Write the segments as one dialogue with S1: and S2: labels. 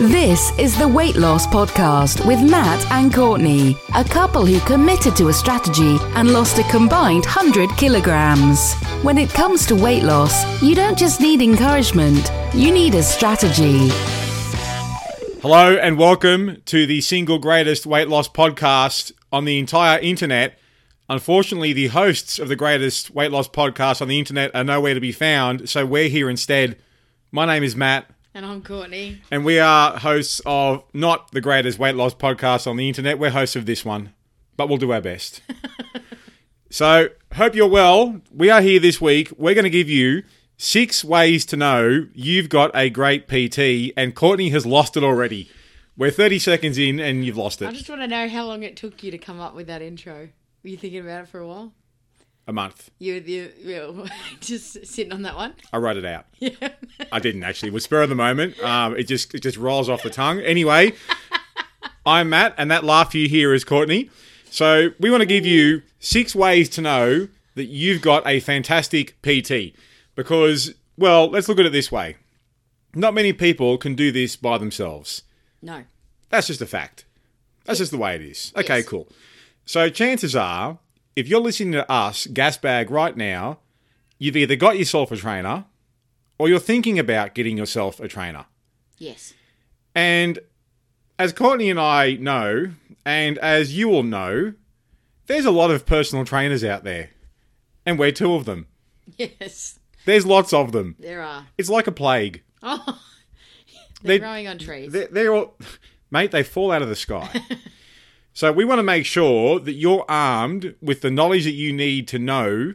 S1: This is the Weight Loss Podcast with Matt and Courtney, a couple who committed to a strategy and lost a combined 100 kilograms. When it comes to weight loss, you don't just need encouragement, you need a strategy.
S2: Hello and welcome to the single greatest weight loss podcast on the entire internet. Unfortunately, the hosts of the greatest weight loss podcast on the internet are nowhere to be found, so we're here instead. My name is Matt,
S3: And I'm Courtney.
S2: and we are hosts of not the greatest weight loss podcast on the internet. We're hosts of this one, but we'll do our best. so, hope you're well. We are here this week. We're going to give you six ways to know you've got a great PT, and Courtney has lost it already. We're 30 seconds in, and you've lost it.
S3: I just want to know how long it took you to come up with that intro. Were you thinking about it for a while?
S2: A month.
S3: You, you, you just sitting on that one?
S2: I wrote it out.
S3: Yeah.
S2: I didn't actually. It was spur of the moment. Um, it just it just rolls off the tongue. Anyway, I'm Matt, and that laugh you hear is Courtney. So we want to give you six ways to know that you've got a fantastic PT. Because, well, let's look at it this way. Not many people can do this by themselves.
S3: No.
S2: That's just a fact. That's just the way it is. Okay,
S3: Yes.
S2: cool. So chances are, if you're listening to us, Gasbag, right now, you've either got yourself a trainer or you're thinking about getting yourself a trainer.
S3: Yes.
S2: And as Courtney and I know, and as you all know, there's a lot of personal trainers out there. And we're two of them.
S3: Yes.
S2: There's lots of them.
S3: There are.
S2: It's like a plague.
S3: Oh. They're
S2: They-
S3: growing on trees.
S2: They're, they're all, mate, they fall out of the sky. so we want to make sure that you're armed with the knowledge that you need to know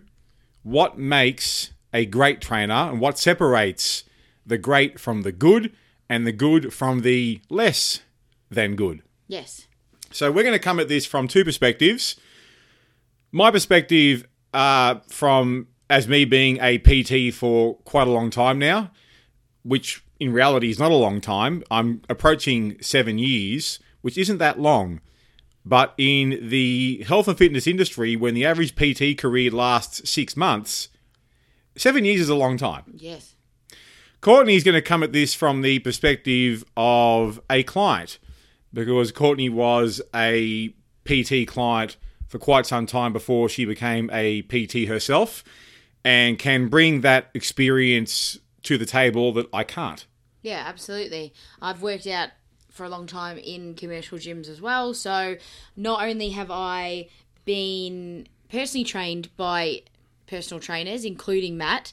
S2: what makes a great trainer and what separates the great from the good and the good from the less than good.
S3: yes.
S2: So we're going to come at this from two perspectives. My perspective, uh, from as me being a PT for quite a long time now, which in reality is not a long time. I'm approaching seven years, which isn't that long. But in the health and fitness industry, when the average PT career lasts six months, seven years is a long time.
S3: Yes.
S2: Courtney's going to come at this from the perspective of a client because Courtney was a PT client for quite some time before she became a PT herself and can bring that experience to the table that I can't.
S3: Yeah, absolutely. I've worked out for a long time in commercial gyms as well. So not only have I been personally trained by personal trainers, including Matt,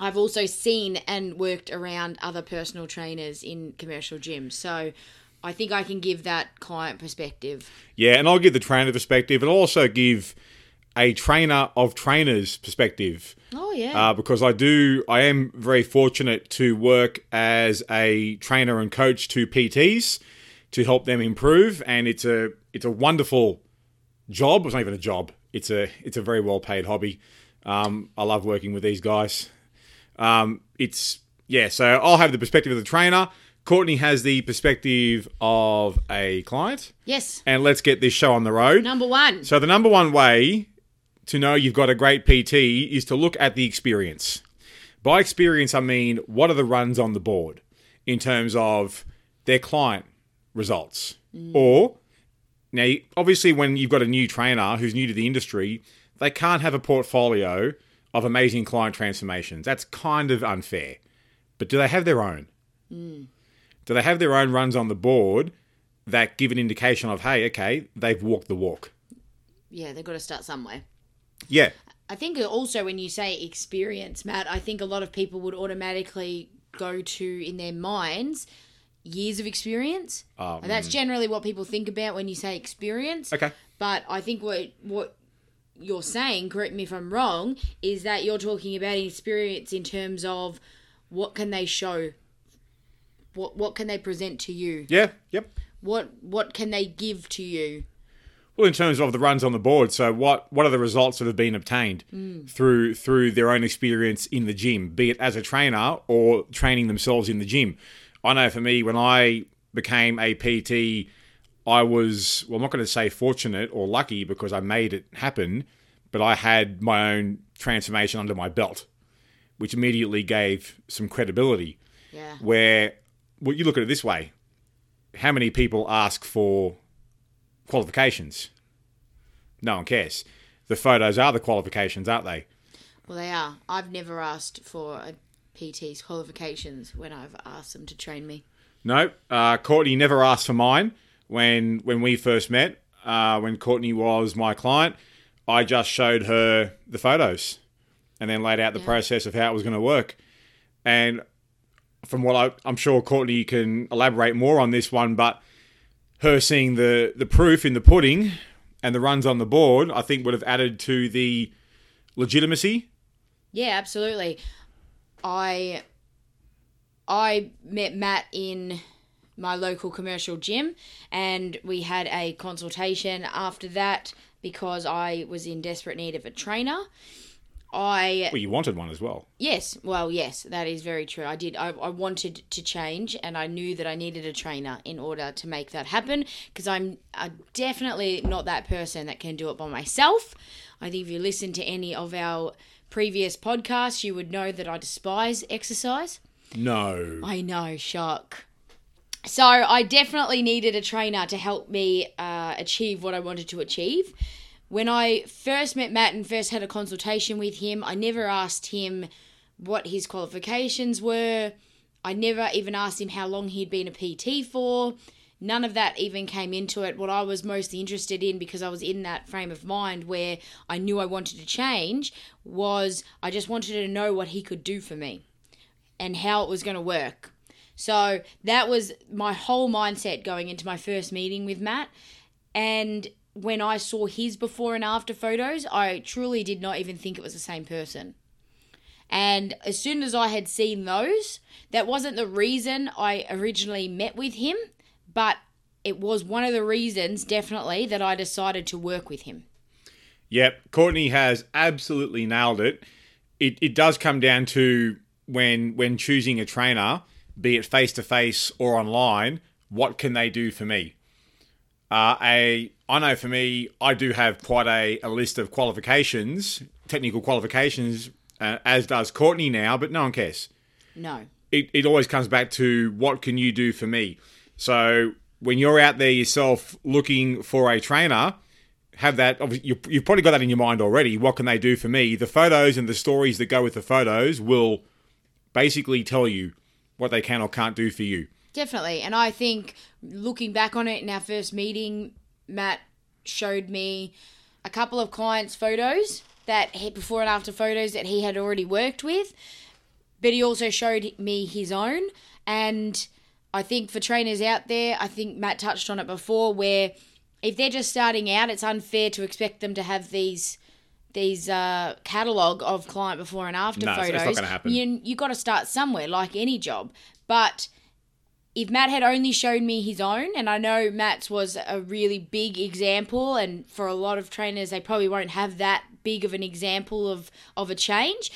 S3: I've also seen and worked around other personal trainers in commercial gyms. So I think I can give that client perspective.
S2: Yeah, and I'll give the trainer perspective and also give a trainer of trainers perspective.
S3: Oh yeah.
S2: uh, because I do, I am very fortunate to work as a trainer and coach to PTs to help them improve, and it's a it's a wonderful job. It's not even a job. It's a it's a very well paid hobby. Um, I love working with these guys. Um, it's yeah. So I'll have the perspective of the trainer. Courtney has the perspective of a client,
S3: yes.
S2: and let's get this show on the road.
S3: Number one.
S2: So the number one way to know you've got a great PT is to look at the experience. By experience, I mean what are the runs on the board in terms of their client results. Mm. Or now, obviously, when you've got a new trainer who's new to the industry, they can't have a portfolio of amazing client transformations. That's kind of unfair. But do they have their own? Mm. Do they have their own runs on the board that give an indication of, hey, okay, they've walked the walk?
S3: yeah, they've got to start somewhere.
S2: Yeah.
S3: I think also when you say experience, Matt, I think a lot of people would automatically go to in their minds years of experience.
S2: Um,
S3: and that's generally what people think about when you say experience.
S2: Okay.
S3: But I think what what you're saying, correct me if I'm wrong, is that you're talking about experience in terms of what can they show? What what can they present to you?
S2: Yeah. Yep.
S3: What what can they give to you?
S2: Well, in terms of the runs on the board, so what what are the results that have been obtained hmm. through through their own experience in the gym, be it as a trainer or training themselves in the gym? I know for me, when I became a PT, I was well, I'm not going to say fortunate or lucky because I made it happen, but I had my own transformation under my belt, which immediately gave some credibility.
S3: Yeah.
S2: Where, well, you look at it this way: how many people ask for qualifications? No one cares. The photos are the qualifications, aren't they?
S3: Well, they are. I've never asked for a PT's qualifications when I've asked them to train me.
S2: No, uh, Courtney never asked for mine when when we first met. Uh, when Courtney was my client, I just showed her the photos and then laid out the process of how it was going to work. And from what I, I'm sure Courtney can elaborate more on this one, but her seeing the the proof in the pudding and the runs on the board, I think would have added to the legitimacy.
S3: Yeah, absolutely. I I met Matt in my local commercial gym and we had a consultation after that because I was in desperate need of a trainer. I
S2: Well, you wanted one as well.
S3: Yes, well, yes, that is very true. I did. I, I wanted to change, and I knew that I needed a trainer in order to make that happen. Because I'm uh, definitely not that person that can do it by myself. I think if you listen to any of our previous podcasts, you would know that I despise exercise.
S2: No.
S3: I know, shock. So I definitely needed a trainer to help me uh, achieve what I wanted to achieve. When I first met Matt and first had a consultation with him, I never asked him what his qualifications were. I never even asked him how long he'd been a PT for. None of that even came into it. What I was mostly interested in, because I was in that frame of mind where I knew I wanted to change, was I just wanted to know what he could do for me and how it was going to work. So that was my whole mindset going into my first meeting with Matt. And when I saw his before and after photos, I truly did not even think it was the same person. And as soon as I had seen those, that wasn't the reason I originally met with him, but it was one of the reasons, definitely, that I decided to work with him.
S2: Yep, Courtney has absolutely nailed it. It it does come down to when when choosing a trainer, be it face to face or online, what can they do for me? Uh, a I know for me, I do have quite a, a list of qualifications, technical qualifications, uh, as does Courtney now, but no one cares.
S3: No.
S2: It, it always comes back to what can you do for me? So when you're out there yourself looking for a trainer, have that. You, you've probably got that in your mind already. What can they do for me? The photos and the stories that go with the photos will basically tell you what they can or can't do for you.
S3: Definitely. And I think looking back on it in our first meeting, Matt showed me a couple of clients' photos that he, before and after photos that he had already worked with, but he also showed me his own. And I think for trainers out there, I think Matt touched on it before, where if they're just starting out, it's unfair to expect them to have these these uh, catalog of client before and after
S2: No,
S3: photos.
S2: it's not gonna happen.
S3: You you got to start somewhere, like any job. But if Matt had only shown me his own, and I know Matt's was a really big example, and for a lot of trainers, they probably won't have that big of an example of, of a change.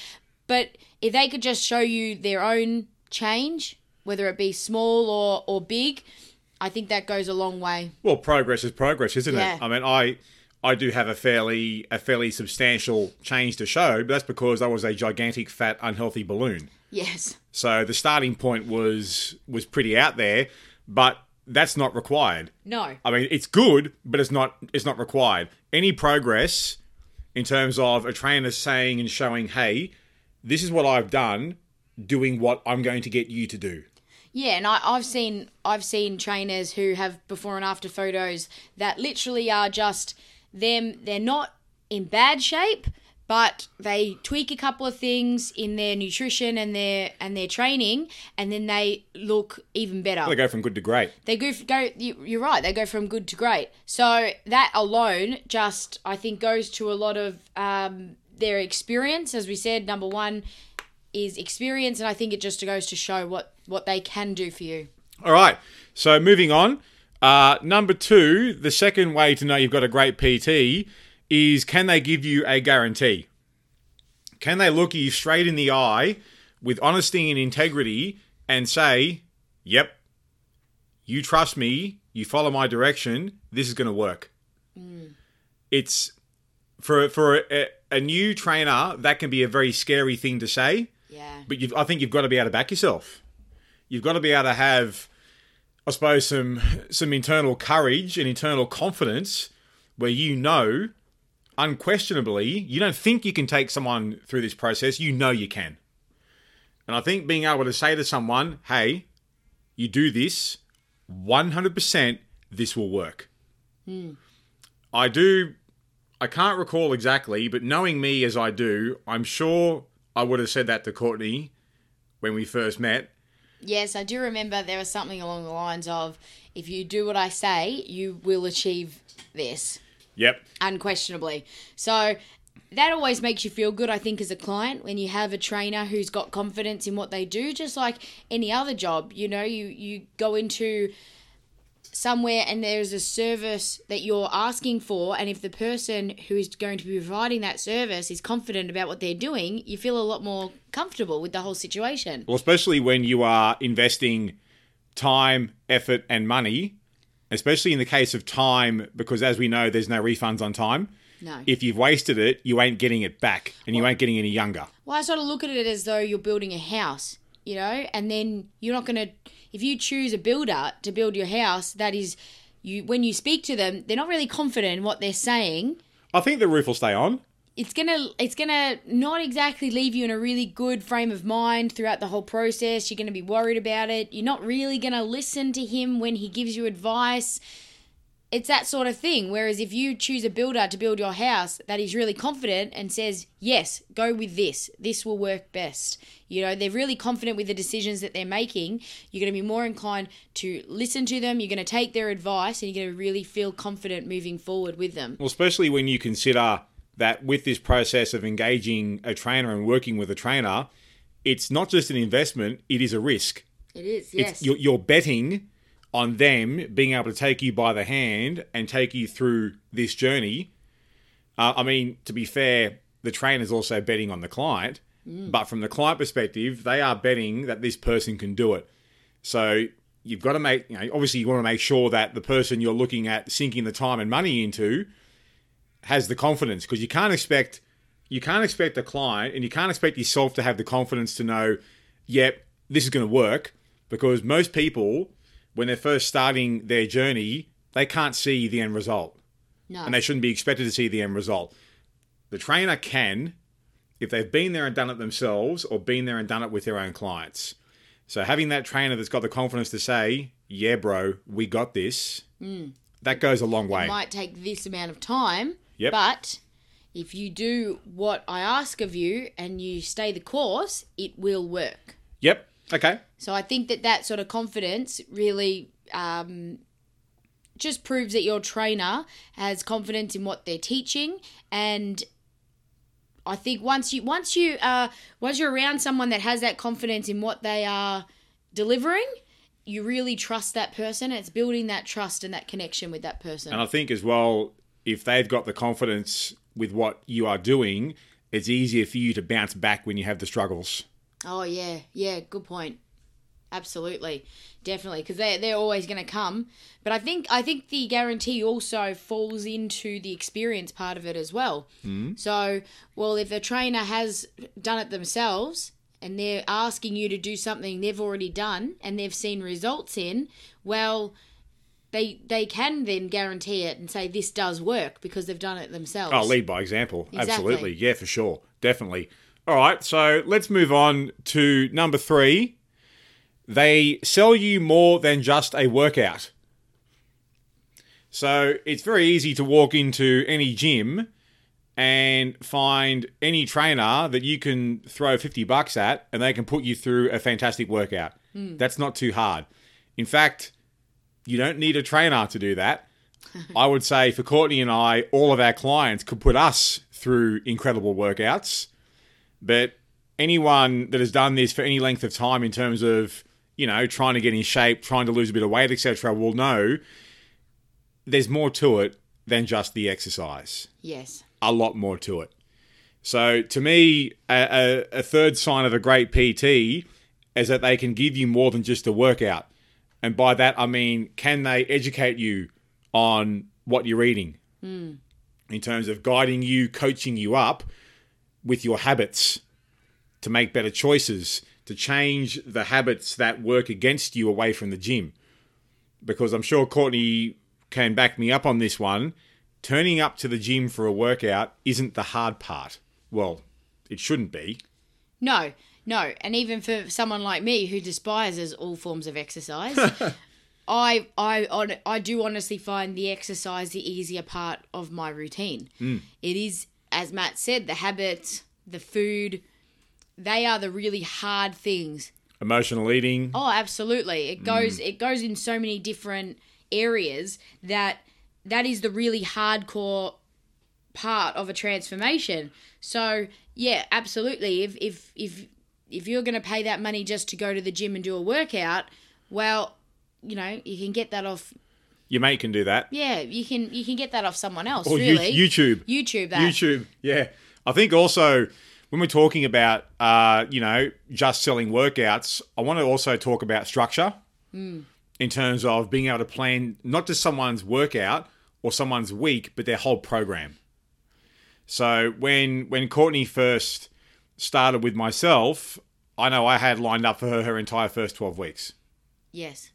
S3: But if they could just show you their own change, whether it be small or, or big, I think that goes a long way.
S2: Well, progress is progress, isn't
S3: Yeah.
S2: it? I mean, I I do have a fairly a fairly substantial change to show, but that's because I was a gigantic, fat, unhealthy balloon.
S3: Yes.
S2: So the starting point was was pretty out there, but that's not required.
S3: No.
S2: I mean, it's good, but it's not it's not required. Any progress in terms of a trainer saying and showing, "Hey, this is what I've done, doing what I'm going to get you to do."
S3: Yeah, and I, I've seen I've seen trainers who have before and after photos that literally are just them. They're not in bad shape, but they tweak a couple of things in their nutrition and their and their training, and then they look even better.
S2: They go from good to great.
S3: They go go. you- You're right. They go from good to great. So that alone, just I think, goes to a lot of um, their experience. As we said, number one is experience, and I think it just goes to show what what they can do for you.
S2: All right. So moving on, Uh, number two, the second way to know you've got a great PT is can they give you a guarantee? Can they look you straight in the eye with honesty and integrity and say, yep, you trust me, you follow my direction, this is going to work? Mm. It's for for a, a new trainer that can be a very scary thing to say,
S3: Yeah.
S2: but you've, I think you've got to be able to back yourself. You've got to be able to have, I suppose, some some internal courage and internal confidence where you know, unquestionably, you don't think you can take someone through this process. You know you can. And I think being able to say to someone, "Hey, you do this, one hundred percent, this will work." Hmm. I do. I can't recall exactly, but knowing me as I do, I'm sure I would have said that to Courtney when we first met.
S3: Yes, I do remember there was something along the lines of if you do what I say, you will achieve this.
S2: Yep.
S3: unquestionably. So that always makes you feel good, I think, as a client when you have a trainer who's got confidence in what they do, just like any other job. You know, you, you go into somewhere and there's a service that you're asking for, and if the person who is going to be providing that service is confident about what they're doing, you feel a lot more comfortable with the whole situation.
S2: Well, especially when you are investing time, effort, and money, especially in the case of time, because as we know, there's no refunds on time.
S3: No.
S2: If you've wasted it, you ain't getting it back, and you ain't getting any younger.
S3: Well, I sort of look at it as though you're building a house, you know, and then you're not going to, if you choose a builder to build your house, that is, you when you speak to them, they're not really confident in what they're saying.
S2: I think the roof will stay on.
S3: It's gonna, it's gonna not exactly leave you in a really good frame of mind throughout the whole process. You're gonna be worried about it. You're not really gonna listen to him when he gives you advice it's that sort of thing. Whereas if you choose a builder to build your house that is really confident and says, yes, go with this, this will work best. You know, they're really confident with the decisions that they're making. You're going to be more inclined to listen to them. You're going to take their advice and you're going to really feel confident moving forward with them.
S2: Well, especially when you consider that with this process of engaging a trainer and working with a trainer, it's not just an investment, it is a risk.
S3: It is,
S2: It's,
S3: yes.
S2: you're, you're betting on them being able to take you by the hand and take you through this journey. Uh, I mean, to be fair, the trainer's also betting on the client, but from the client perspective, they are betting that this person can do it. So you've got to make, you know, obviously, you want to make sure that the person you're looking at sinking the time and money into has the confidence because you can't expect you can't expect a client and you can't expect yourself to have the confidence to know, yep, this is going to work because most people when they're first starting their journey, they can't see the end result
S3: no.
S2: and they shouldn't be expected to see the end result. The trainer can if they've been there and done it themselves or been there and done it with their own clients. So having that trainer that's got the confidence to say, "Yeah, bro, we got this." Mm. That goes a long way.
S3: It might take this amount of time,
S2: Yep.
S3: but if you do what I ask of you and you stay the course, it will work.
S2: Yep. Okay.
S3: So I think that that sort of confidence really um, just proves that your trainer has confidence in what they're teaching, and I think once you once you uh, once you're around someone that has that confidence in what they are delivering, you really trust that person. It's building that trust and that connection with that person.
S2: And I think as well, if they've got the confidence with what you are doing, it's easier for you to bounce back when you have the struggles.
S3: Oh yeah, yeah, good point. Absolutely, definitely, because they they're always going to come. But I think I think the guarantee also falls into the experience part of it as well. Mm. So, well, if a trainer has done it themselves and they're asking you to do something they've already done and they've seen results in, well. They, they can then guarantee it and say this does work because they've done it themselves.
S2: Oh, lead by example.
S3: Exactly.
S2: Absolutely. Yeah, for sure. Definitely. All right. So let's move on to number three. They sell you more than just a workout. So it's very easy to walk into any gym and find any trainer that you can throw 50 bucks at and they can put you through a fantastic workout. Hmm. That's not too hard. In fact, you don't need a trainer to do that. I would say for Courtney and I, all of our clients could put us through incredible workouts. But anyone that has done this for any length of time in terms of, you know, trying to get in shape, trying to lose a bit of weight, etc., will know there's more to it than just the exercise.
S3: Yes.
S2: A lot more to it. So to me, a, a, a third sign of a great PT is that they can give you more than just a workout. And by that, I mean, can they educate you on what you're eating hmm. in terms of guiding you, coaching you up with your habits to make better choices, to change the habits that work against you away from the gym? Because I'm sure Courtney can back me up on this one. Turning up to the gym for a workout isn't the hard part. Well, it shouldn't be.
S3: No, no, and even for someone like me who despises all forms of exercise, I I I do honestly find the exercise the easier part of my routine. Mm. It is, as Matt said, the habits, the food, they are the really hard things.
S2: Emotional eating.
S3: Oh, absolutely. It mm. goes it goes in so many different areas that that is the really hardcore part of a transformation. So, yeah, absolutely. If if if if you're going to pay that money just to go to the gym and do a workout, well, you know, you can get that off
S2: Your mate can do that.
S3: yeah, you can you can get that off someone else,
S2: Or
S3: really.
S2: YouTube.
S3: YouTube that.
S2: YouTube. Yeah. I think also when we're talking about, uh, you know, just selling workouts, I want to also talk about structure in terms of being able to plan not just someone's workout or someone's week, but their whole program. So when when Courtney first started with myself, I know I had lined up for her her entire first 12 weeks
S3: Yes.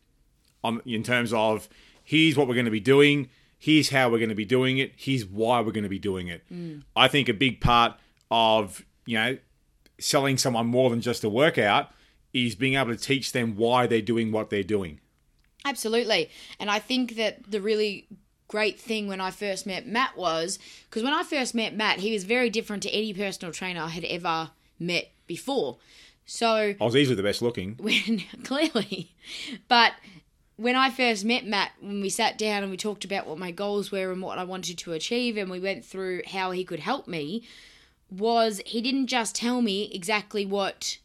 S2: on in terms of here's what we're going to be doing, here's how we're going to be doing it, here's why we're going to be doing it. Mm. I think a big part of you know selling someone more than just a workout is being able to teach them why they're doing what they're doing.
S3: Absolutely. And I think that the really great thing when I first met Matt was because when I first met Matt, he was very different to any personal trainer I had ever met before. So
S2: I was easily the best looking.
S3: when clearly, but when I first met Matt, when we sat down and we talked about what my goals were and what I wanted to achieve, and we went through how he could help me, was he didn't just tell me exactly what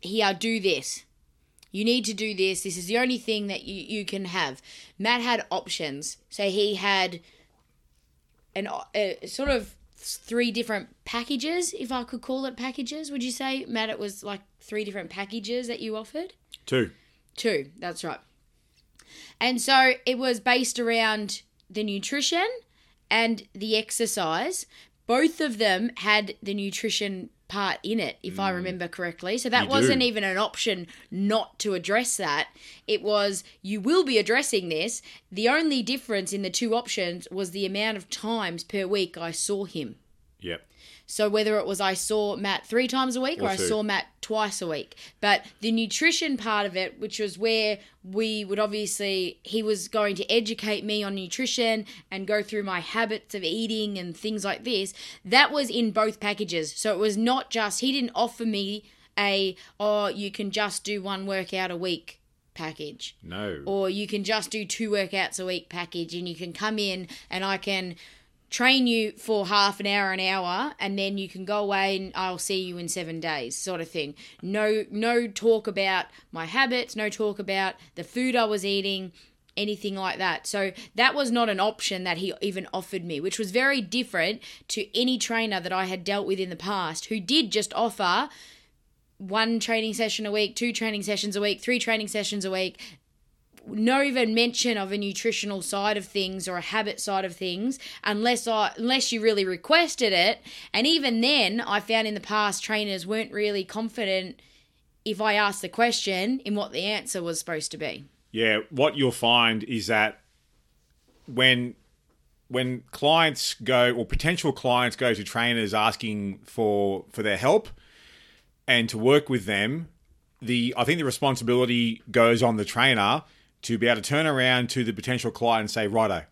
S3: here do this. You need to do this. This is the only thing that you, you can have. Matt had options. So he had an uh, sort of three different packages, if I could call it packages. Would you say, Matt, it was like three different packages that you offered?
S2: Two.
S3: Two, that's right. And so it was based around the nutrition and the exercise. Both of them had the nutrition part in it, if I mm. remember correctly. So that
S2: You
S3: wasn't
S2: do.
S3: even an option not to address that. It was, you will be addressing this. The only difference in the two options was the amount of times per week I saw him.
S2: Yep.
S3: So whether it was I saw Matt three times a week or,
S2: Or
S3: I saw Matt twice a week. But the nutrition part of it, which was where we would obviously he was going to educate me on nutrition and go through my habits of eating and things like this, that was in both packages. So it was not just he didn't offer me a oh you can just do one workout a week package
S2: No.
S3: or you can just do two workouts a week package and you can come in and I can train you for half an hour an hour and then you can go away and I'll see you in 7 days sort of thing no no talk about my habits no talk about the food I was eating anything like that so that was not an option that he even offered me which was very different to any trainer that I had dealt with in the past who did just offer one training session a week, two training sessions a week, three training sessions a week. No even mention of a nutritional side of things or a habit side of things, unless I unless you really requested it. And even then, I found in the past trainers weren't really confident if I asked the question in what the answer was supposed to be.
S2: Yeah, what you'll find is that when when clients go or potential clients go to trainers asking for for their help and to work with them, the I think the responsibility goes on the trainer to be able to turn around to the potential client and say, "Righto,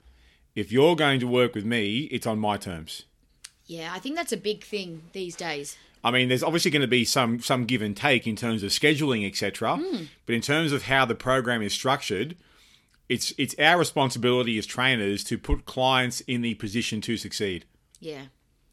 S2: if you're going to work with me, it's on my terms."
S3: Yeah, I think that's a big thing these days.
S2: I mean, there's obviously going to be some some give and take in terms of scheduling, etc. Hmm. But in terms of how the program is structured, it's it's our responsibility as trainers to put clients in the position to succeed.
S3: Yeah.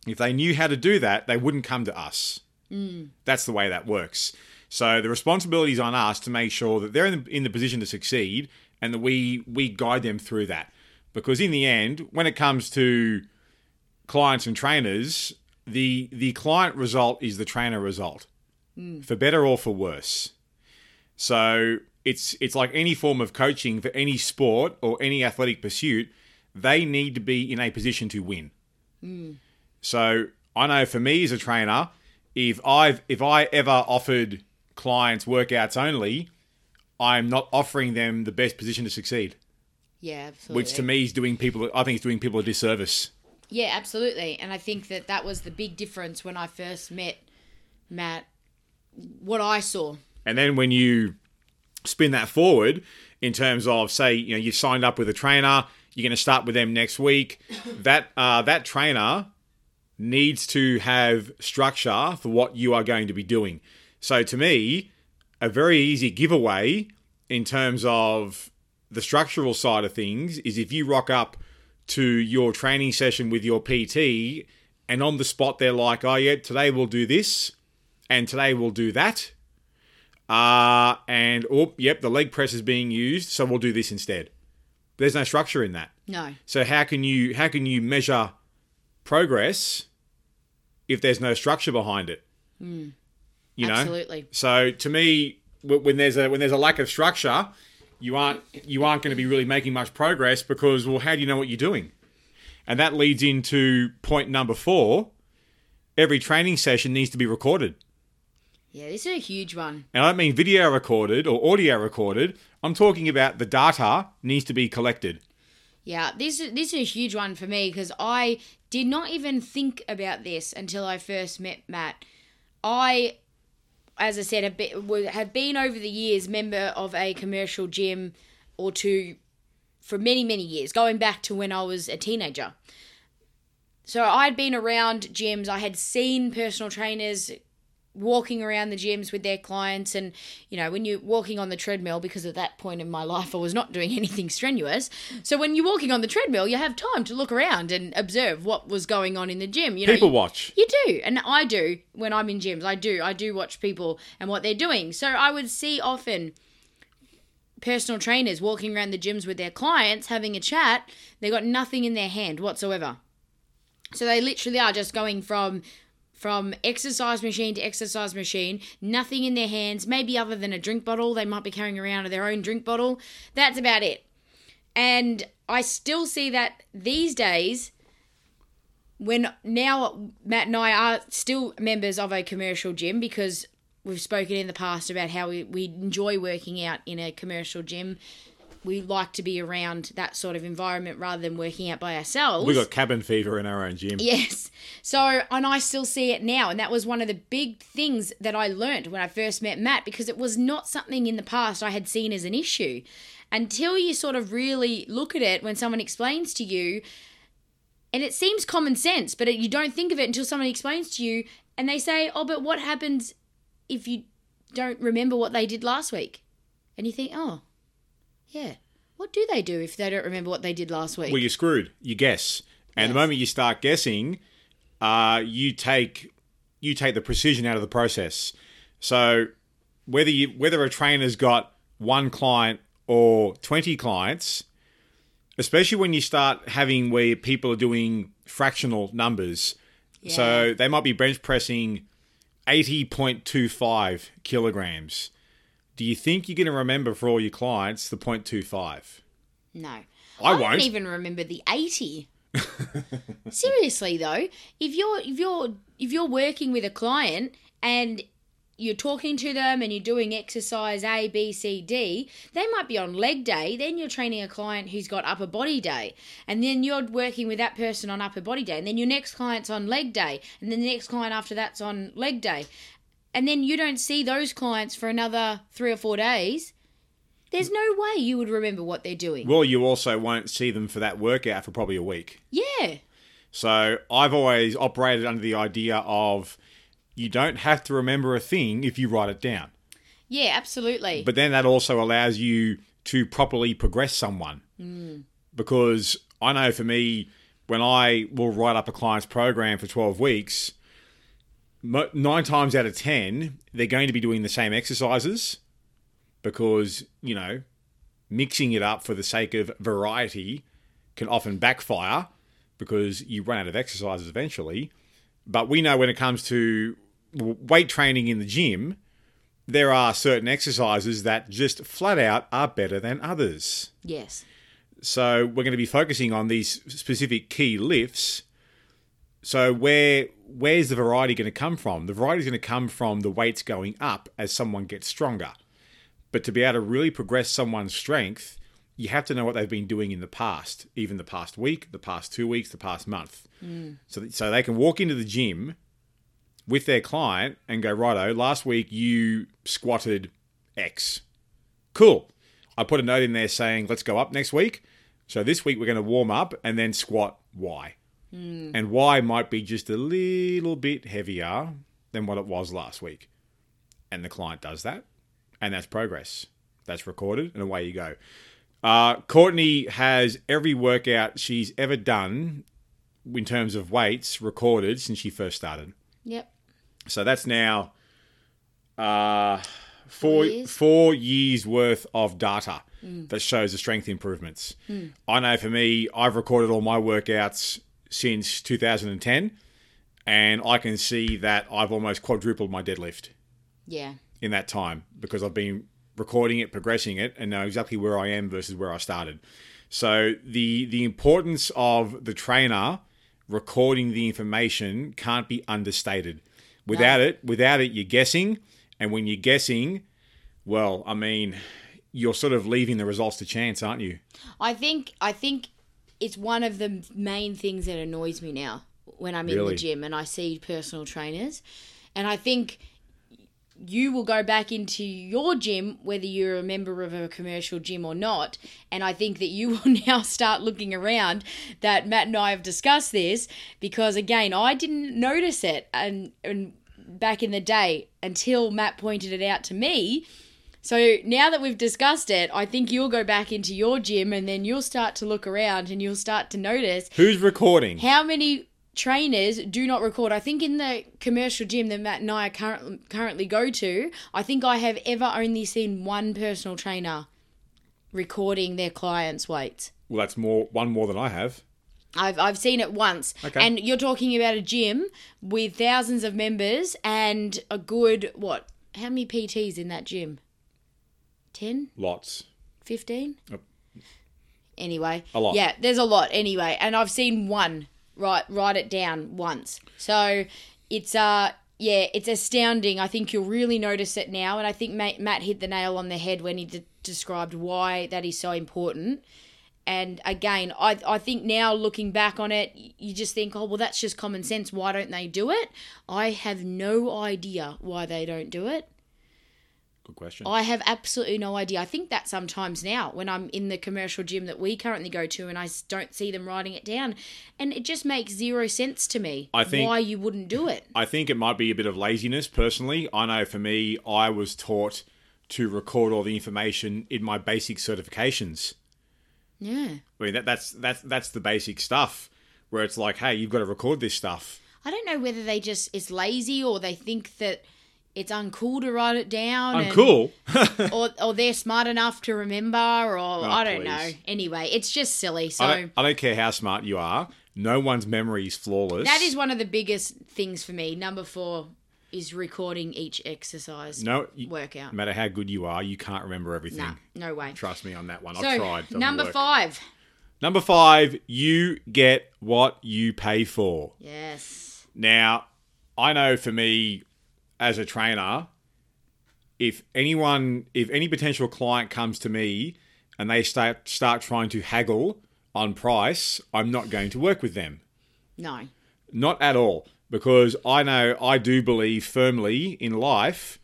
S2: If they knew how to do that, they wouldn't come to us. Hmm. That's the way that works. So the responsibility is on us to make sure that they're in the, in the position to succeed, and that we we guide them through that. because in the end, when it comes to clients and trainers, the the client result is the trainer result, hmm. for better or for worse. So it's it's like any form of coaching for any sport or any athletic pursuit. They need to be in a position to win. Hmm. So I know for me as a trainer, if I've if I ever offered clients workouts only, I'm not offering them the best position to succeed,
S3: Yeah, absolutely.
S2: which to me is doing people. I think it's doing people a disservice.
S3: Yeah, absolutely. And I think that that was the big difference when I first met Matt. What I saw.
S2: And then when you spin that forward in terms of say, you know, you've signed up with a trainer, you're going to start with them next week. That uh, that trainer needs to have structure for what you are going to be doing. So to me, a very easy giveaway in terms of the structural side of things is if you rock up to your training session with your PT and on the spot they're like, "Oh yeah, today we'll do this and today we'll do that." Uh, and oh, yep, the leg press is being used, so we'll do this instead. There's no structure in that.
S3: No.
S2: So how can you how can you measure progress if there's no structure behind it? You know.
S3: Absolutely.
S2: So to me, when there's a when there's a lack of structure, you aren't you aren't going to be really making much progress because well, how do you know what you're doing? And that leads into point number four. Every training session needs to be recorded.
S3: Yeah, this is a huge one.
S2: And I don't mean video recorded or audio recorded. I'm talking about the data needs to be collected.
S3: Yeah, this is this is a huge one for me because I did not even think about this until I first met Matt. I, as I said, have been, have been over the years member of a commercial gym or two for many many years, going back to when I was a teenager. So I'd been around gyms. I had seen personal trainers walking around the gyms with their clients and you know when you're walking on the treadmill because at that point in my life I was not doing anything strenuous so when you're walking on the treadmill you have time to look around and observe what was going on in the gym you know
S2: People
S3: you-
S2: watch.
S3: you do, and I do when I'm in gyms. I do. I do watch people and what they're doing. So I would see often personal trainers walking around the gyms with their clients having a chat. They got nothing in their hand whatsoever. So they literally are just going from from exercise machine to exercise machine, nothing in their hands, maybe other than a drink bottle. They might be carrying around their own drink bottle. That's about it. And I still see that these days when now Matt and I are still members of a commercial gym because we've spoken in the past about how we, we enjoy working out in a commercial gym. We like to be around that sort of environment rather than working out by ourselves.
S2: We got cabin fever in our own gym.
S3: Yes. So, and I still see it now. And that was one of the big things that I learned when I first met Matt because it was not something in the past I had seen as an issue. Until you sort of really look at it when someone explains to you, and it seems common sense, but it, you don't think of it until somebody explains to you and they say, oh, but what happens if you don't remember what they did last week? And you think, oh, yeah. What do they do if they don't remember what they did last week?
S2: Well, you're screwed. You guess, and the moment you start guessing, uh, you take you take the precision out of the process. So whether you whether a trainer's got one client or twenty clients, especially when you start having where people are doing fractional numbers, so they might be bench pressing eighty point two five kilograms. Do you think you're going to remember for all your clients the 0.25?
S3: No.
S2: I
S3: don't
S2: won't.
S3: even remember the 80. Seriously though, if you're if you're if you're working with a client and you're talking to them and you're doing exercise A, B, C, D, they might be on leg day. Then you're training a client who's got upper body day. And then you're working with that person on upper body day. And then your next client's on leg day. And then the next client after that's on leg day. And then you don't see those clients for another three or four days. There's no way you would remember what they're doing.
S2: Well, you also won't see them for that workout for probably a week.
S3: Yeah.
S2: So I've always operated under the idea of you don't have to remember a thing if you write it down.
S3: Yeah, absolutely.
S2: But then that also allows you to properly progress someone. Mm. Because I know for me, when I will write up a client's program for 12 weeks, nine times out of 10, they're going to be doing the same exercises because, you know, mixing it up for the sake of variety can often backfire because you run out of exercises eventually. But we know when it comes to weight training in the gym, there are certain exercises that just flat out are better than others.
S3: Yes.
S2: So we're going to be focusing on these specific key lifts. So where where's the variety going to come from? The variety is going to come from the weights going up as someone gets stronger. But to be able to really progress someone's strength, you have to know what they've been doing in the past, even the past week, the past two weeks, the past month. Mm. So, so they can walk into the gym with their client and go, righto, last week you squatted X. Cool. I put a note in there saying, let's go up next week. So this week we're going to warm up and then squat Y. And Y might be just a little bit heavier than what it was last week. And the client does that. And that's progress. That's recorded, and away you go. Uh, Courtney has every workout she's ever done in terms of weights recorded since she first started.
S3: Yep.
S2: So that's now uh, four
S3: years?
S2: four years worth of data that shows the strength improvements. I know for me, I've recorded all my workouts since 2010, and I can see that I've almost quadrupled my deadlift
S3: Yeah.
S2: in that time because I've been recording it, progressing it, and know exactly where I am versus where I started. So the the importance of the trainer recording the information can't be understated. Without it, without it, you're guessing, and when you're guessing, well, I mean, you're sort of leaving the results to chance, aren't you?
S3: I think I think it's one of the main things that annoys me now when I'm in the gym and I see personal trainers, and I think you will go back into your gym whether you're a member of a commercial gym or not. And i think that you will now start looking around that matt and i have discussed this because again i didn't notice it. And, and back in the day until matt pointed it out to me so now that we've discussed it, I think you'll go back into your gym and then you'll start to look around and you'll start to notice
S2: Who's recording?
S3: how many trainers do not record. I think in the commercial gym that Matt and I current, currently go to, I think I have ever only seen one personal trainer recording their clients' weights.
S2: Well, that's more one more than I have.
S3: I've, I've seen it once.
S2: Okay.
S3: And you're talking about a gym with thousands of members and a good, what? How many PTs in that gym? 10?
S2: Lots.
S3: 15
S2: Yep.
S3: anyway
S2: A lot.
S3: yeah there's a lot anyway and i've seen one write write it down once so it's uh yeah it's astounding i think you'll really notice it now and i think matt, matt hit the nail on the head when he de- described why that is so important and again I, I think now looking back on it you just think oh well that's just common sense why don't they do it i have no idea why they don't do it
S2: Good question.
S3: I have absolutely no idea. I think that sometimes now when I'm in the commercial gym that we currently go to and I don't see them writing it down, and it just makes zero sense to me.
S2: I think-
S3: why you wouldn't do it.
S2: I think it might be a bit of laziness personally. I know for me, I was taught to record all the information in my basic certifications.
S3: Yeah,
S2: I mean that that's that's that's the basic stuff where it's like, hey, you've got to record this stuff.
S3: I don't know whether they just it's lazy or they think that it's uncool to write it down.
S2: I'm
S3: and-
S2: cool.
S3: or or they're smart enough to remember, or oh, I don't know. Anyway, it's just silly. So.
S2: I don't, I don't care how smart you are. No one's memory is flawless.
S3: that is one of the biggest things for me. Number four is recording each exercise
S2: no you,
S3: workout.
S2: No matter how good you are, you can't remember everything.
S3: Nah, no way.
S2: Trust me on that one.
S3: So
S2: I've tried. Doesn't
S3: number
S2: work.
S3: five.
S2: Number five, you get what you pay for.
S3: Yes.
S2: Now, I know for me as a trainer, if anyone, if any potential client comes to me and they start start trying to haggle on price, I'm not going to work with them.
S3: No.
S2: Not at all, because I know I do believe firmly in life.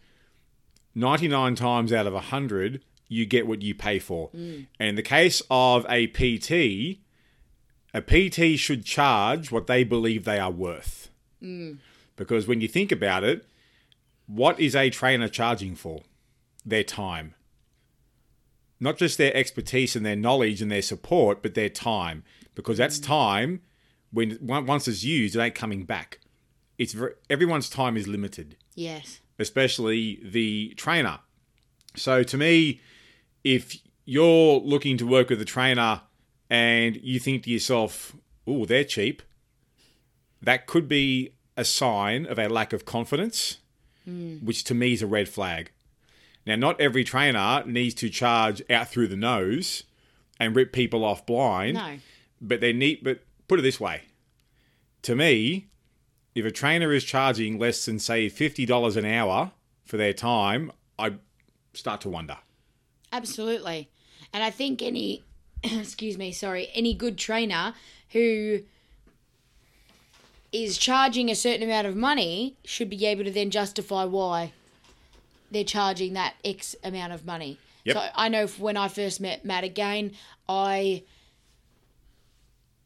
S2: 99 times out of 100, you get what you pay for. Mm. And in the case of a PT, a PT should charge what they believe they are worth. Mm. Because when you think about it, what is a trainer charging for? Their time. Not just their expertise and their knowledge and their support, but their time. Because that's mm. time when once it's used, it ain't coming back. It's ver everyone's time is limited
S3: Yes.
S2: especially the trainer. So to me, if you're looking to work with a trainer and you think to yourself, "Oh, they're cheap," that could be a sign of a lack of confidence, Mm. which to me is a red flag. Now, not every trainer needs to charge out through the nose and rip people off blind,
S3: No.
S2: but they need. But put it this way: to me, if a trainer is charging less than say fifty dollars an hour for their time, I start to wonder.
S3: Absolutely. And I think any, excuse me, sorry, any good trainer who is charging a certain amount of money should be able to then justify why they're charging that X amount of money.
S2: Yep.
S3: So I know when I first met Matt again, I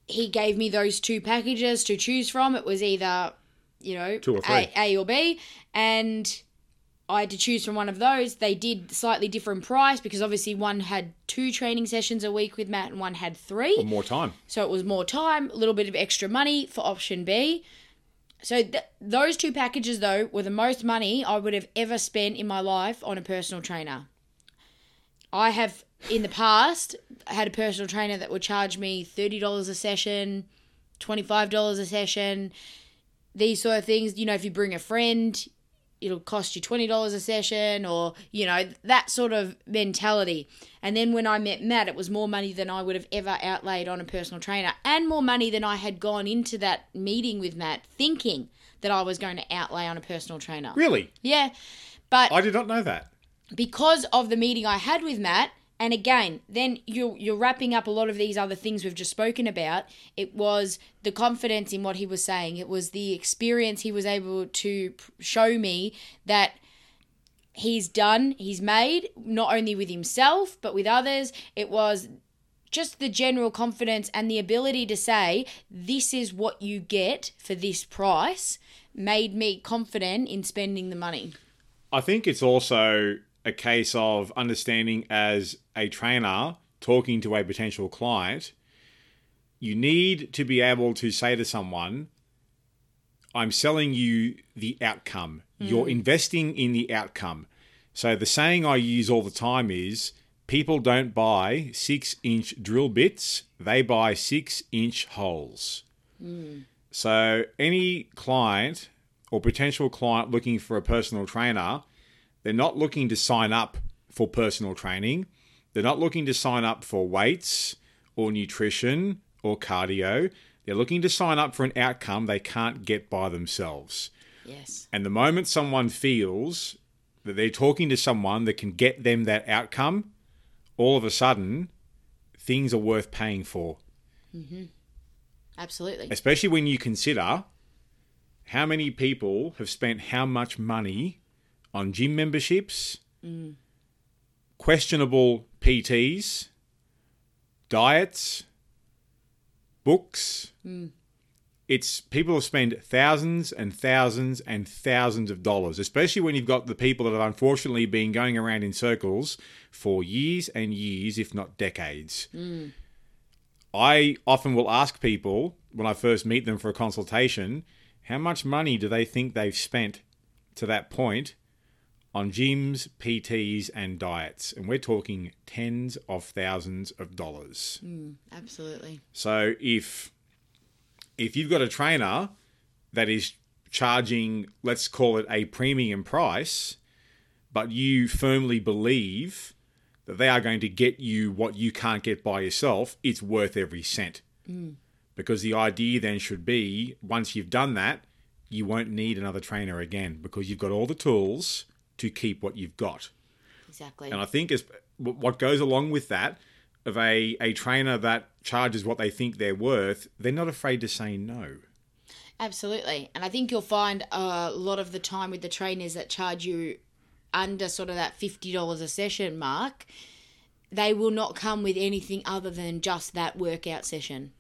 S3: he gave me those two packages to choose from. It was either, you know,
S2: Two or three.
S3: A, A or B, and I had to choose from one of those. They did slightly different price because obviously one had two training sessions a week with Matt and one had three.
S2: More time.
S3: So it was more time, a little bit of extra money for option B. So th- those two packages though were the most money I would have ever spent in my life on a personal trainer. I have in the past had a personal trainer that would charge me $30 a session, $25 a session, these sort of things. You know, if you bring a friend, it'll cost you $20 a session or, you know, that sort of mentality. And then when I met Matt, it was more money than I would have ever outlaid on a personal trainer and more money than I had gone into that meeting with Matt thinking that I was going to outlay on a personal trainer.
S2: Really,
S3: Yeah. But
S2: I did not know that.
S3: because of the meeting I had with Matt, and again, then you're you're wrapping up a lot of these other things we've just spoken about. It was the confidence in what he was saying. It was the experience he was able to show me that he's done, he's made, not only with himself but with others. It was just the general confidence and the ability to say this is what you get for this price made me confident in spending the money.
S2: I think it's also a case of understanding as a trainer talking to a potential client, you need to be able to say to someone, I'm selling you the outcome. Mm. You're investing in the outcome. So the saying I use all the time is people don't buy six inch drill bits, they buy six inch holes. Mm. So any client or potential client looking for a personal trainer, they're not looking to sign up for personal training. They're not looking to sign up for weights or nutrition or cardio. They're looking to sign up for an outcome they can't get by themselves.
S3: Yes.
S2: And the moment someone feels that they're talking to someone that can get them that outcome, all of a sudden, things are worth paying for. Mm-hmm.
S3: Absolutely.
S2: Especially when you consider how many people have spent how much money on gym memberships, mm. questionable PTs, diets, books. Mm. It's people have spent thousands and thousands and thousands of dollars, especially when you've got the people that have unfortunately been going around in circles for years and years, if not decades. Mm. I often will ask people when I first meet them for a consultation, how much money do they think they've spent to that point on gyms, PTs, and diets? And we're talking tens of thousands of dollars.
S3: Mm, absolutely.
S2: So if if you've got a trainer that is charging, let's call it a premium price, but you firmly believe that they are going to get you what you can't get by yourself, it's worth every cent. Mm. Because the idea then should be once you've done that, you won't need another trainer again because you've got all the tools to keep what you've got.
S3: Exactly.
S2: And I think as what goes along with that of a, a trainer that charges what they think they're worth, they're not afraid to say no.
S3: Absolutely. And I think you'll find a lot of the time with the trainers that charge you under sort of that $50 a session mark, they will not come with anything other than just that workout session.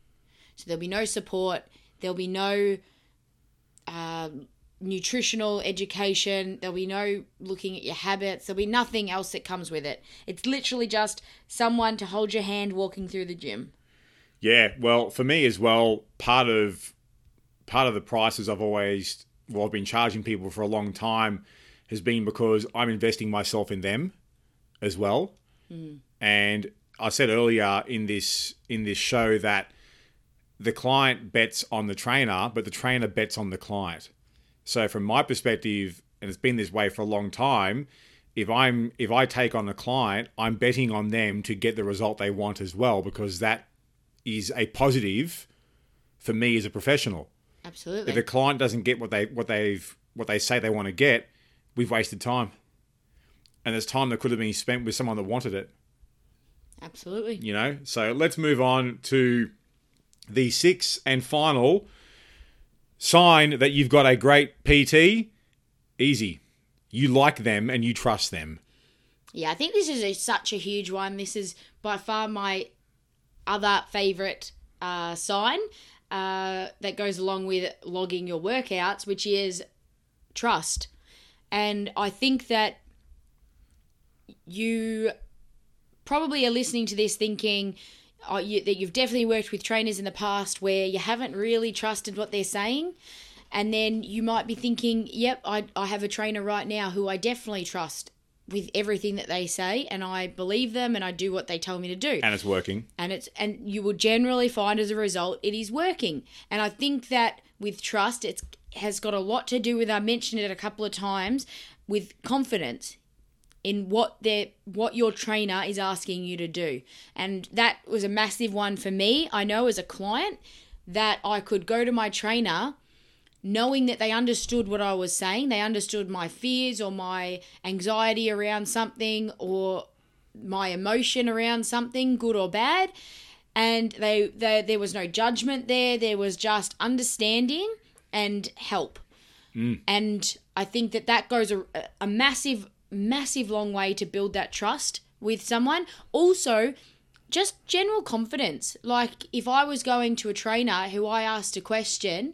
S3: So there'll be no support, there'll be no um, nutritional education, there'll be no looking at your habits, there'll be nothing else that comes with it. It's literally just someone to hold your hand walking through the gym.
S2: Yeah, well, for me as well, part of part of the prices I've always well, I've been charging people for a long time has been because I'm investing myself in them as well. Hmm. And I said earlier in this in this show that the client bets on the trainer, but the trainer bets on the client. So from my perspective, and it's been this way for a long time, if I'm if I take on a client, I'm betting on them to get the result they want as well because that is a positive for me as a professional.
S3: Absolutely.
S2: If a client doesn't get what they what they've what they say they want to get, we've wasted time. And there's time that could have been spent with someone that wanted it
S3: Absolutely.
S2: you know. So let's move on to the sixth and final sign that you've got a great PT. Easy. You like them and you trust them.
S3: Yeah, I think this is a, such a huge one. This is by far my other favorite uh, sign uh, that goes along with logging your workouts, which is trust. And I think that you probably are listening to this thinking uh, you, that you've definitely worked with trainers in the past where you haven't really trusted what they're saying. And then you might be thinking, yep, I, I have a trainer right now who I definitely trust with everything that they say and I believe them and I do what they tell me to do
S2: And it's working.
S3: and it's and you will generally find as a result it is working and i think that with trust it's has got a lot to do with i mentioned it a couple of times with confidence in what their what your trainer is asking you to do and that was a massive one for me i know as a client that i could go to my trainer knowing that they understood what I was saying, they understood my fears or my anxiety around something or my emotion around something, good or bad. And they, they there was no judgment there. There was just understanding and help. Mm. And I think that that goes a, a massive, massive long way to build that trust with someone. Also, just general confidence. Like if I was going to a trainer who I asked a question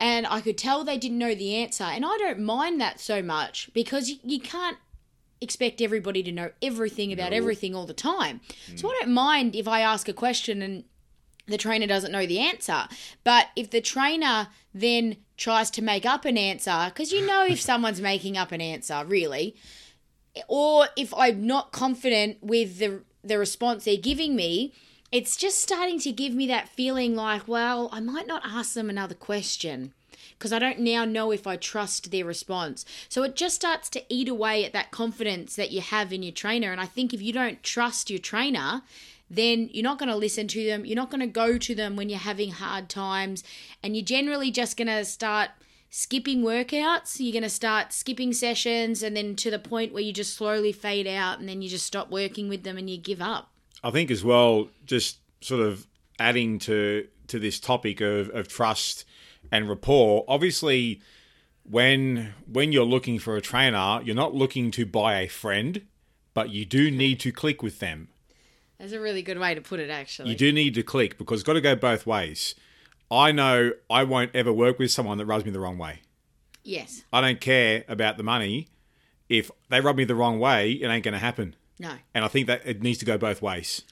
S3: and I could tell they didn't know the answer. And I don't mind that so much because you, you can't expect everybody to know everything about everything all the time. So mm. I don't mind if I ask a question and the trainer doesn't know the answer. But if the trainer then tries to make up an answer, because you know if someone's making up an answer, really, or if I'm not confident with the the response they're giving me, it's just starting to give me that feeling like, well, I might not ask them another question because I don't now know if I trust their response. So it just starts to eat away at that confidence that you have in your trainer. And I think if you don't trust your trainer, then you're not going to listen to them. You're not going to go to them when you're having hard times. And you're generally just going to start skipping workouts. You're going to start skipping sessions and then to the point where you just slowly fade out and then you just stop working with them and you give up.
S2: I think as well, just sort of adding to to this topic of, of trust and rapport. Obviously, when when you're looking for a trainer, you're not looking to buy a friend, but you do need to click with them.
S3: That's a really good way to put it, actually.
S2: You do need to click because it's got to go both ways. I know I won't ever work with someone that rubs me the wrong way.
S3: Yes.
S2: I don't care about the money. If they rub me the wrong way, it ain't going to happen.
S3: No.
S2: And I think that it needs to go both ways.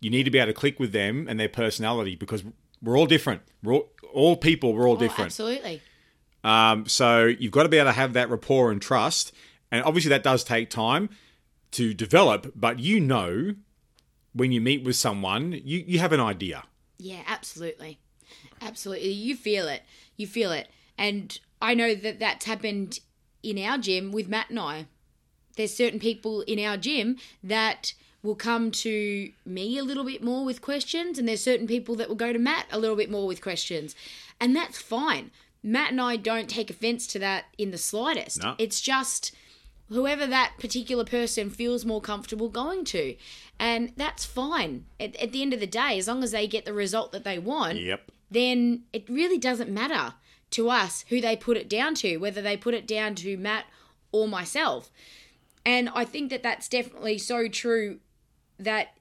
S2: You need to be able to click with them and their personality because we're all different. We're all, all people, we're all
S3: Oh,
S2: different.
S3: absolutely.
S2: Um, so you've got to be able to have that rapport and trust. And obviously, that does take time to develop, but you know when you meet with someone, you, you have an idea.
S3: Yeah, absolutely. Absolutely. You feel it. You feel it. And I know that that's happened in our gym with Matt and I. There's certain people in our gym that will come to me a little bit more with questions, and there's certain people that will go to Matt a little bit more with questions. And that's fine. Matt and I don't take offense to that in the slightest.
S2: No.
S3: It's just whoever that particular person feels more comfortable going to. And that's fine. At, at the end of the day, as long as they get the result that they want,
S2: Yep.
S3: then it really doesn't matter to us who they put it down to, whether they put it down to Matt or myself. And I think that that's definitely so true that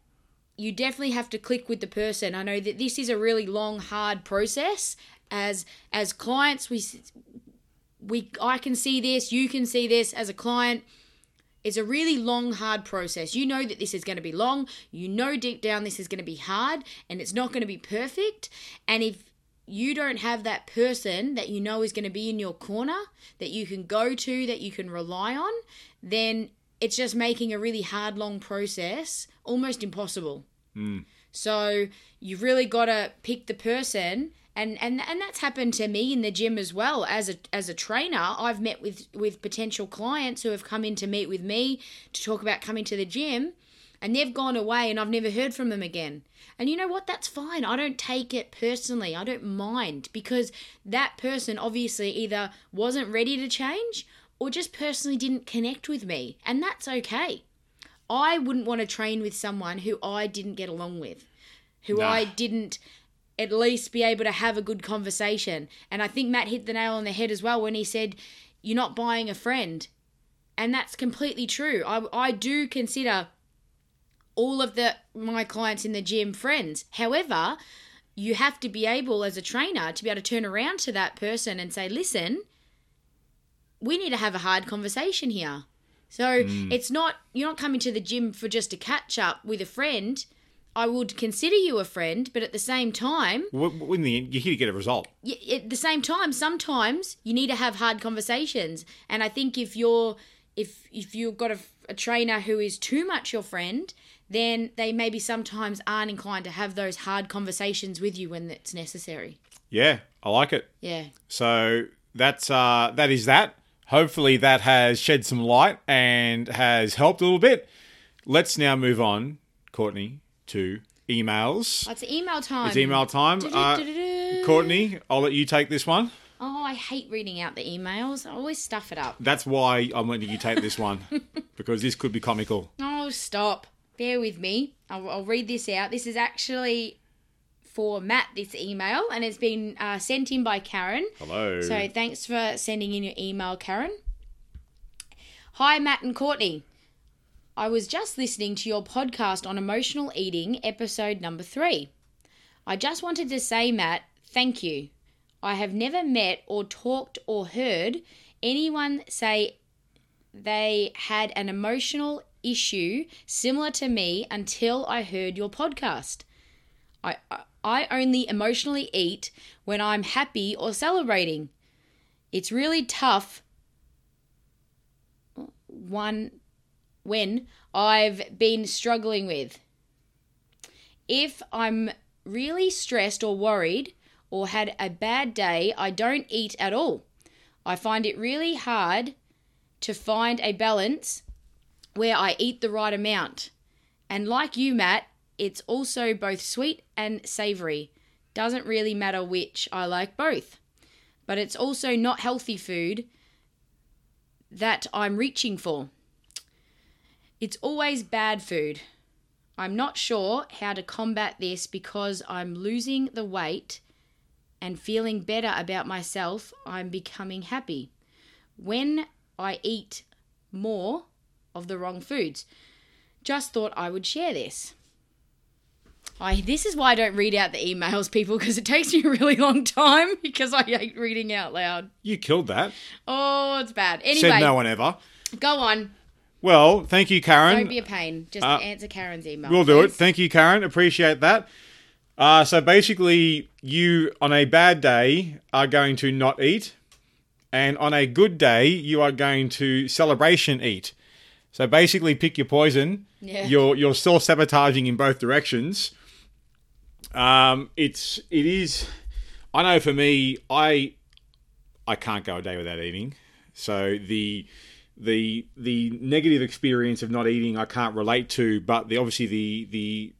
S3: you definitely have to click with the person. I know that this is a really long, hard process. As as clients, we we I can see this, you can see this as a client. It's a really long, hard process. You know that this is going to be long. You know deep down this is going to be hard and it's not going to be perfect. And if you don't have that person that you know is going to be in your corner, that you can go to, that you can rely on, then it's just making a really hard, long process almost impossible. Hmm. So you've really got to pick the person. And, and and that's happened to me in the gym as well as a as a trainer I've met with with potential clients who have come in to meet with me to talk about coming to the gym and they've gone away and I've never heard from them again. And you know what? That's fine. I don't take it personally. I don't mind because that person obviously either wasn't ready to change or just personally didn't connect with me. And that's okay. I wouldn't want to train with someone who I didn't get along with, who
S2: Nah.
S3: I didn't at least be able to have a good conversation. And I think Matt hit the nail on the head as well when he said, You're not buying a friend. And that's completely true. I, I do consider all of the my clients in the gym friends. However, you have to be able as a trainer to be able to turn around to that person and say, "Listen, we need to have a hard conversation here." So, mm. it's not you're not coming to the gym for just a catch up with a friend. I would consider you a friend, but at the same time,
S2: In the end, you're here to get a result.
S3: y- at the same time sometimes you need to have hard conversations and i think if you're if if you've got a, a trainer who is too much your friend then they maybe sometimes aren't inclined to have those hard conversations with you when it's necessary
S2: Yeah, I like it.
S3: yeah
S2: So that's uh, that is that. Hopefully that has shed some light and has helped a little bit. Let's now move on, Courtney, to emails.
S3: Oh, it's email time
S2: It's email time. Uh, Courtney, I'll let you take this one.
S3: oh i hate reading out the emails i always stuff it up
S2: That's why I'm letting you take this one because this could be comical.
S3: oh stop bear with me i'll, I'll read this out this is actually for matt this email and it's been uh, sent in by karen
S2: Hello.
S3: So thanks for sending in your email, Karen. Hi, Matt and Courtney. I was just listening to your podcast on emotional eating, episode number three. I just wanted to say, Matt, thank you. I have never met or talked or heard anyone say they had an emotional issue similar to me until I heard your podcast. I I only emotionally eat when I'm happy or celebrating. It's really tough one when I've been struggling with. If I'm really stressed or worried or had a bad day, I don't eat at all. I find it really hard to find a balance where I eat the right amount. And like you, Matt, it's also both sweet and savory. Doesn't really matter which, I like both. But it's also not healthy food that I'm reaching for. It's always bad food. I'm not sure how to combat this because I'm losing the weight and feeling better about myself. I'm becoming happy. When I eat more of the wrong foods. Just thought I would share this. I this is why I don't read out the emails, people, because it takes me a really long time because I hate reading out loud.
S2: You killed that.
S3: Oh, it's bad. Anyway, said
S2: no one ever.
S3: go on.
S2: Well, thank you, Karen.
S3: Don't be a pain. Just
S2: Uh,
S3: answer Karen's email.
S2: We'll do it. Thank you, Karen. Appreciate that. Uh, so basically, you on a bad day are going to not eat, and on a good day, you are going to celebration eat. So basically, pick your poison.
S3: Yeah.
S2: You're you're self sabotaging in both directions. Um, it's it is. I know for me, I I can't go a day without eating. So the the the negative experience of not eating I can't relate to, but the obviously the the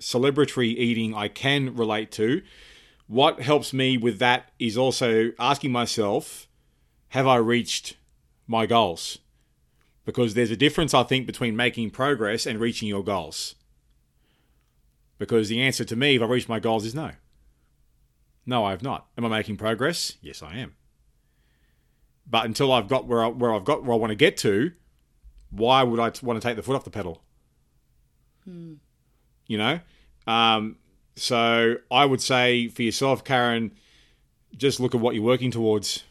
S2: celebratory eating I can relate to. What helps me with that is also asking myself, have I reached my goals? Because there's a difference I think between making progress and reaching your goals. Because the answer to me, if I reached my goals, is no. No, I have not. Am I making progress? Yes, I am. But until I've got where I, where I've got where I want to get to, why would I t- want to take the foot off the pedal? You know, um, so I would say for yourself, Karen, just look at what you're working towards.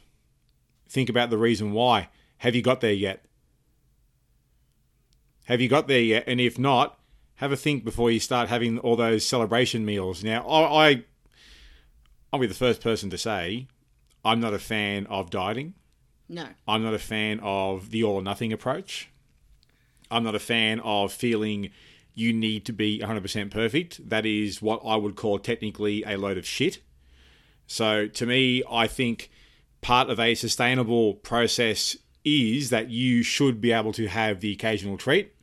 S2: Think about the reason why. Have you got there yet? Have you got there yet? And if not, have a think before you start having all those celebration meals. Now, I, I I'll be the first person to say I'm not a fan of dieting.
S3: No.
S2: I'm not a fan of the all or nothing approach. I'm not a fan of feeling you need to be 100% perfect. That is what I would call technically a load of shit. So to me, I think part of a sustainable process is that you should be able to have the occasional treat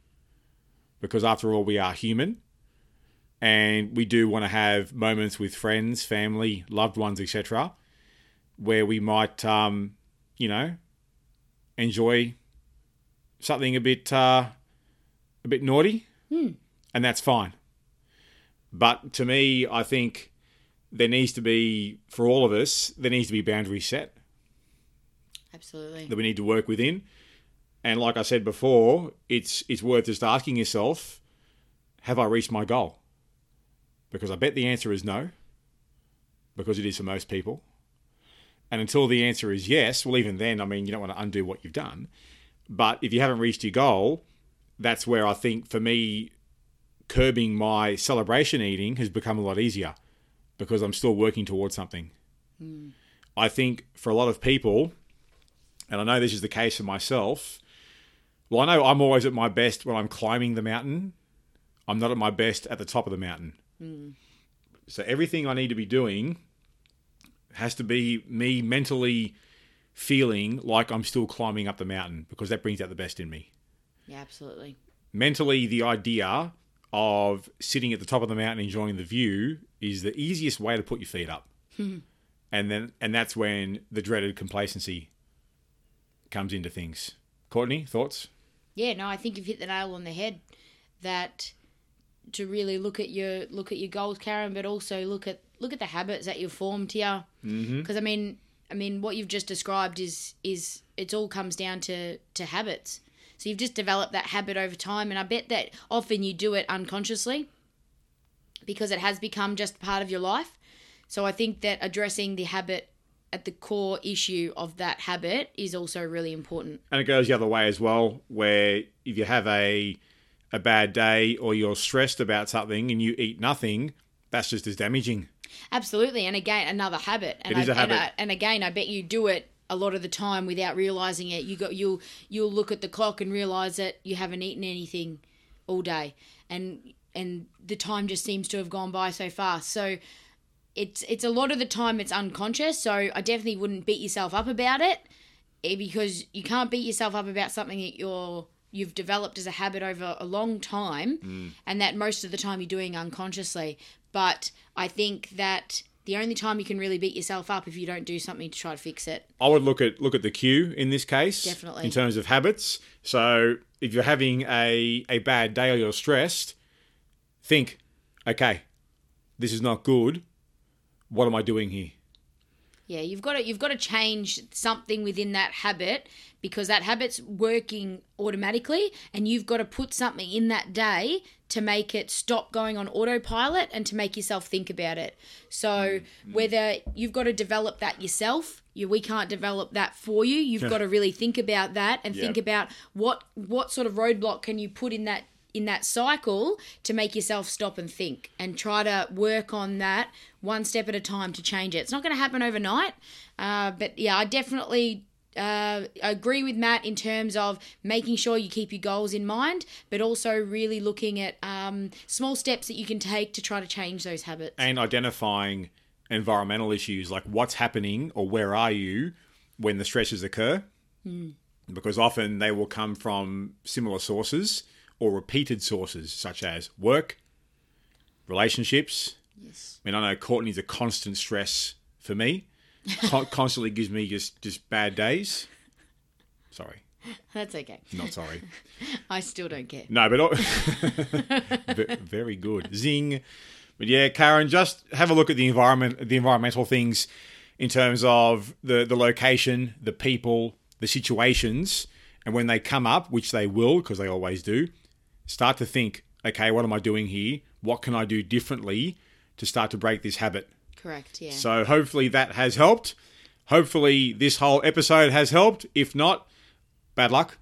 S2: because after all, we are human. And we do want to have moments with friends, family, loved ones, etc., where we might, um, you know, enjoy something a bit, uh, a bit naughty, and that's fine. But to me, I think there needs to be, for all of us, there needs to be boundaries set
S3: Absolutely.
S2: that we need to work within. And like I said before, it's it's worth just asking yourself, have I reached my goal? Because I bet the answer is no, because it is for most people. And until the answer is yes, well, even then, I mean, you don't want to undo what you've done. But if you haven't reached your goal, that's where I think for me, curbing my celebration eating has become a lot easier because I'm still working towards something. Hmm. I think for a lot of people, and I know this is the case for myself. Well, I know I'm always at my best when I'm climbing the mountain. I'm not at my best at the top of the mountain. Hmm. So everything I need to be doing has to be me mentally feeling like I'm still climbing up the mountain because that brings out the best in me.
S3: Yeah, absolutely.
S2: Mentally, the idea of sitting at the top of the mountain enjoying the view is the easiest way to put your feet up. and then and that's when the dreaded complacency comes into things. Courtney, thoughts?
S3: Yeah, no, I think you've hit the nail on the head. That to really look at your look at your goals, Karen, but also look at look at the habits that you've formed here. Mm-hmm. Because I mean, I mean, what you've just described is is it all comes down to to habits. So you've just developed that habit over time, and I bet that often you do it unconsciously because it has become just part of your life. So I think that addressing the habit at the core issue of that habit is also really important.
S2: And it goes the other way as well, where if you have a a bad day or you're stressed about something and you eat nothing, that's just as damaging.
S3: Absolutely, and again, another habit. And
S2: It is
S3: I,
S2: a habit.
S3: And, I, and again, I bet you do it a lot of the time without realizing it. You got you'll you'll look at the clock and realize that you haven't eaten anything all day, and and the time just seems to have gone by so fast. So it's it's a lot of the time it's unconscious. So I definitely wouldn't beat yourself up about it, eh, because you can't beat yourself up about something that you're you've developed as a habit over a long time mm. and that most of the time you're doing unconsciously but i think that the only time you can really beat yourself up if you don't do something to try to fix it
S2: I would look at look at the cue in this case,
S3: Definitely.
S2: in terms of habits. So if you're having a a bad day or you're stressed, think, okay, this is not good. What am I doing here?
S3: yeah you've got to you've got to change something within that habit because that habit's working automatically and you've got to put something in that day to make it stop going on autopilot and to make yourself think about it. So whether you've got to develop that yourself you, we can't develop that for you you've got to really think about that and think about what what sort of roadblock can you put in that in that cycle to make yourself stop and think and try to work on that one step at a time to change it. It's not going to happen overnight, uh, but yeah, I definitely uh, agree with Matt in terms of making sure you keep your goals in mind, but also really looking at um, small steps that you can take to try to change those habits.
S2: And identifying environmental issues like what's happening or where are you when the stresses occur. Because often they will come from similar sources or repeated sources, such as work, relationships.
S3: Yes.
S2: I mean, I know Courtney's a constant stress for me. Con- constantly gives me just just bad days. Sorry,
S3: That's okay.
S2: not sorry.
S3: I still don't care.
S2: No, but very good. Zing. But yeah, Karen, just have a look at the environment, the environmental things in terms of the the location, the people, the situations, and when they come up, which they will because they always do, start to think, okay, what am I doing here? What can I do differently to start to break this habit?
S3: Correct. Yeah.
S2: So hopefully that has helped. Hopefully this whole episode has helped. If not, bad luck.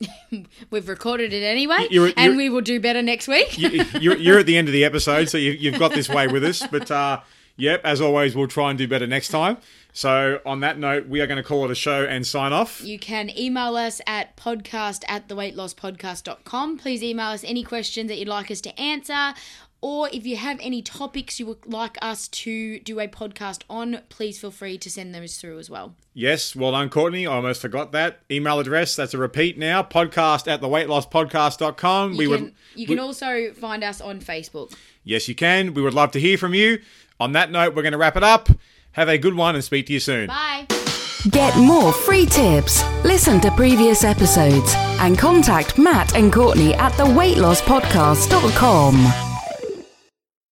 S3: We've recorded it anyway,
S2: You're-
S3: and
S2: you're-
S3: we will do better next week.
S2: you- you're, you're at the end of the episode, so you, you've got this way with us. But uh, Yep, as always, we'll try and do better next time. So, on that note, we are going to call it a show and sign off.
S3: You can email us at podcast at theweightlosspodcast.com. Please email us any questions that you'd like us to answer. Or if you have any topics you would like us to do a podcast on, please feel free to send those through as well.
S2: Yes, well done, Courtney. I almost forgot that. Email address, that's a repeat now. Podcast at theweightlosspodcast.com.
S3: You
S2: we
S3: can,
S2: would
S3: you can also find us on Facebook.
S2: Yes, you can. We would love to hear from you. On that note, we're going to wrap it up. Have a good one and speak to you soon.
S3: Bye.
S1: Get more free tips, listen to previous episodes, and contact Matt and Courtney at theweightlosspodcast.com.